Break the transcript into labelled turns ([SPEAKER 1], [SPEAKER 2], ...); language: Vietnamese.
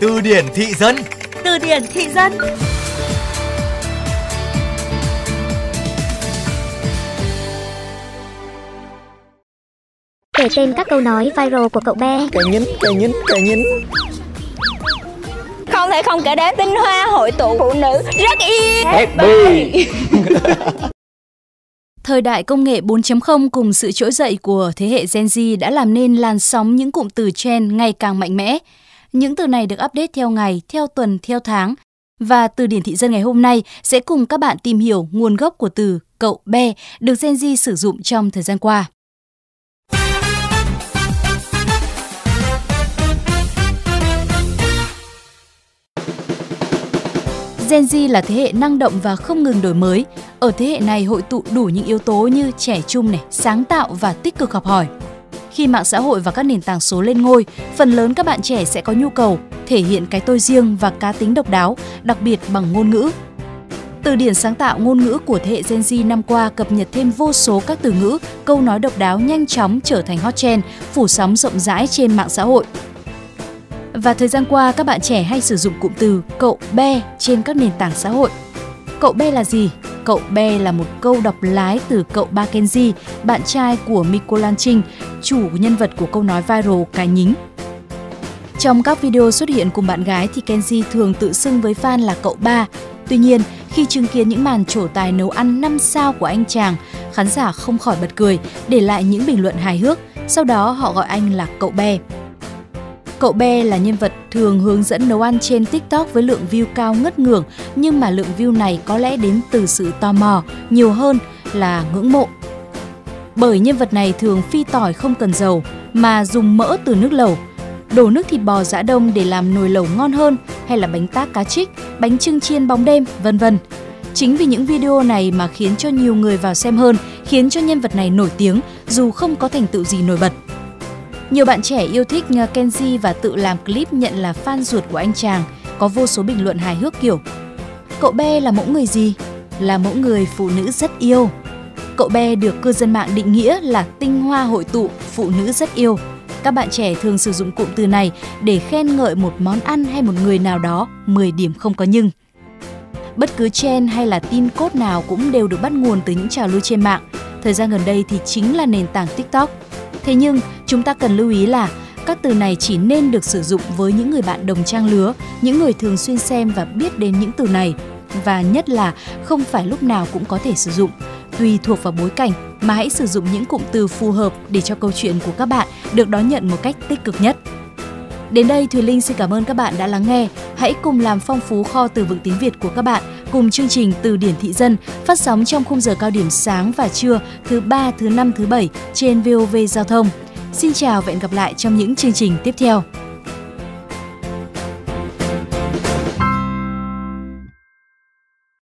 [SPEAKER 1] Từ điển thị dân.
[SPEAKER 2] Từ điển thị dân.
[SPEAKER 3] Kể tên các câu nói viral của cậu bé.
[SPEAKER 4] Cà nhín, cà nhín, cà nhín.
[SPEAKER 5] Không thể không kể đến tinh hoa hội tụ phụ nữ rất yêu
[SPEAKER 4] Happy.
[SPEAKER 6] Thời đại công nghệ 4.0 cùng sự trỗi dậy của thế hệ Gen Z đã làm nên làn sóng những cụm từ trend ngày càng mạnh mẽ. Những từ này được update theo ngày, theo tuần, theo tháng. Và từ điển thị dân ngày hôm nay sẽ cùng các bạn tìm hiểu nguồn gốc của từ cậu be được Gen Z sử dụng trong thời gian qua. Gen Z là thế hệ năng động và không ngừng đổi mới. Ở thế hệ này hội tụ đủ những yếu tố như trẻ trung này, sáng tạo và tích cực học hỏi. Khi mạng xã hội và các nền tảng số lên ngôi, phần lớn các bạn trẻ sẽ có nhu cầu thể hiện cái tôi riêng và cá tính độc đáo, đặc biệt bằng ngôn ngữ. Từ điển sáng tạo ngôn ngữ của thế hệ Gen Z năm qua cập nhật thêm vô số các từ ngữ, câu nói độc đáo nhanh chóng trở thành hot trend, phủ sóng rộng rãi trên mạng xã hội. Và thời gian qua các bạn trẻ hay sử dụng cụm từ cậu be trên các nền tảng xã hội. Cậu be là gì? Cậu be là một câu đọc lái từ cậu ba Kenji, bạn trai của Miko Trinh, chủ nhân vật của câu nói viral cái nhính. Trong các video xuất hiện cùng bạn gái thì Kenji thường tự xưng với fan là cậu ba. Tuy nhiên, khi chứng kiến những màn trổ tài nấu ăn 5 sao của anh chàng, khán giả không khỏi bật cười, để lại những bình luận hài hước, sau đó họ gọi anh là cậu be. Cậu Be là nhân vật thường hướng dẫn nấu ăn trên TikTok với lượng view cao ngất ngưởng, nhưng mà lượng view này có lẽ đến từ sự tò mò nhiều hơn là ngưỡng mộ. Bởi nhân vật này thường phi tỏi không cần dầu mà dùng mỡ từ nước lẩu, đổ nước thịt bò giã đông để làm nồi lẩu ngon hơn hay là bánh tác cá trích, bánh trưng chiên bóng đêm, vân vân. Chính vì những video này mà khiến cho nhiều người vào xem hơn, khiến cho nhân vật này nổi tiếng dù không có thành tựu gì nổi bật. Nhiều bạn trẻ yêu thích Kenji và tự làm clip nhận là fan ruột của anh chàng, có vô số bình luận hài hước kiểu Cậu bé là mẫu người gì? Là mẫu người phụ nữ rất yêu. Cậu bé được cư dân mạng định nghĩa là tinh hoa hội tụ phụ nữ rất yêu. Các bạn trẻ thường sử dụng cụm từ này để khen ngợi một món ăn hay một người nào đó 10 điểm không có nhưng. Bất cứ trend hay là tin cốt nào cũng đều được bắt nguồn từ những trào lưu trên mạng. Thời gian gần đây thì chính là nền tảng TikTok. Thế nhưng, chúng ta cần lưu ý là các từ này chỉ nên được sử dụng với những người bạn đồng trang lứa, những người thường xuyên xem và biết đến những từ này. Và nhất là không phải lúc nào cũng có thể sử dụng. Tùy thuộc vào bối cảnh mà hãy sử dụng những cụm từ phù hợp để cho câu chuyện của các bạn được đón nhận một cách tích cực nhất. Đến đây Thùy Linh xin cảm ơn các bạn đã lắng nghe. Hãy cùng làm phong phú kho từ vựng tiếng Việt của các bạn cùng chương trình Từ điển thị dân phát sóng trong khung giờ cao điểm sáng và trưa thứ ba, thứ năm, thứ bảy trên VOV Giao thông. Xin chào và hẹn gặp lại trong những chương trình tiếp theo.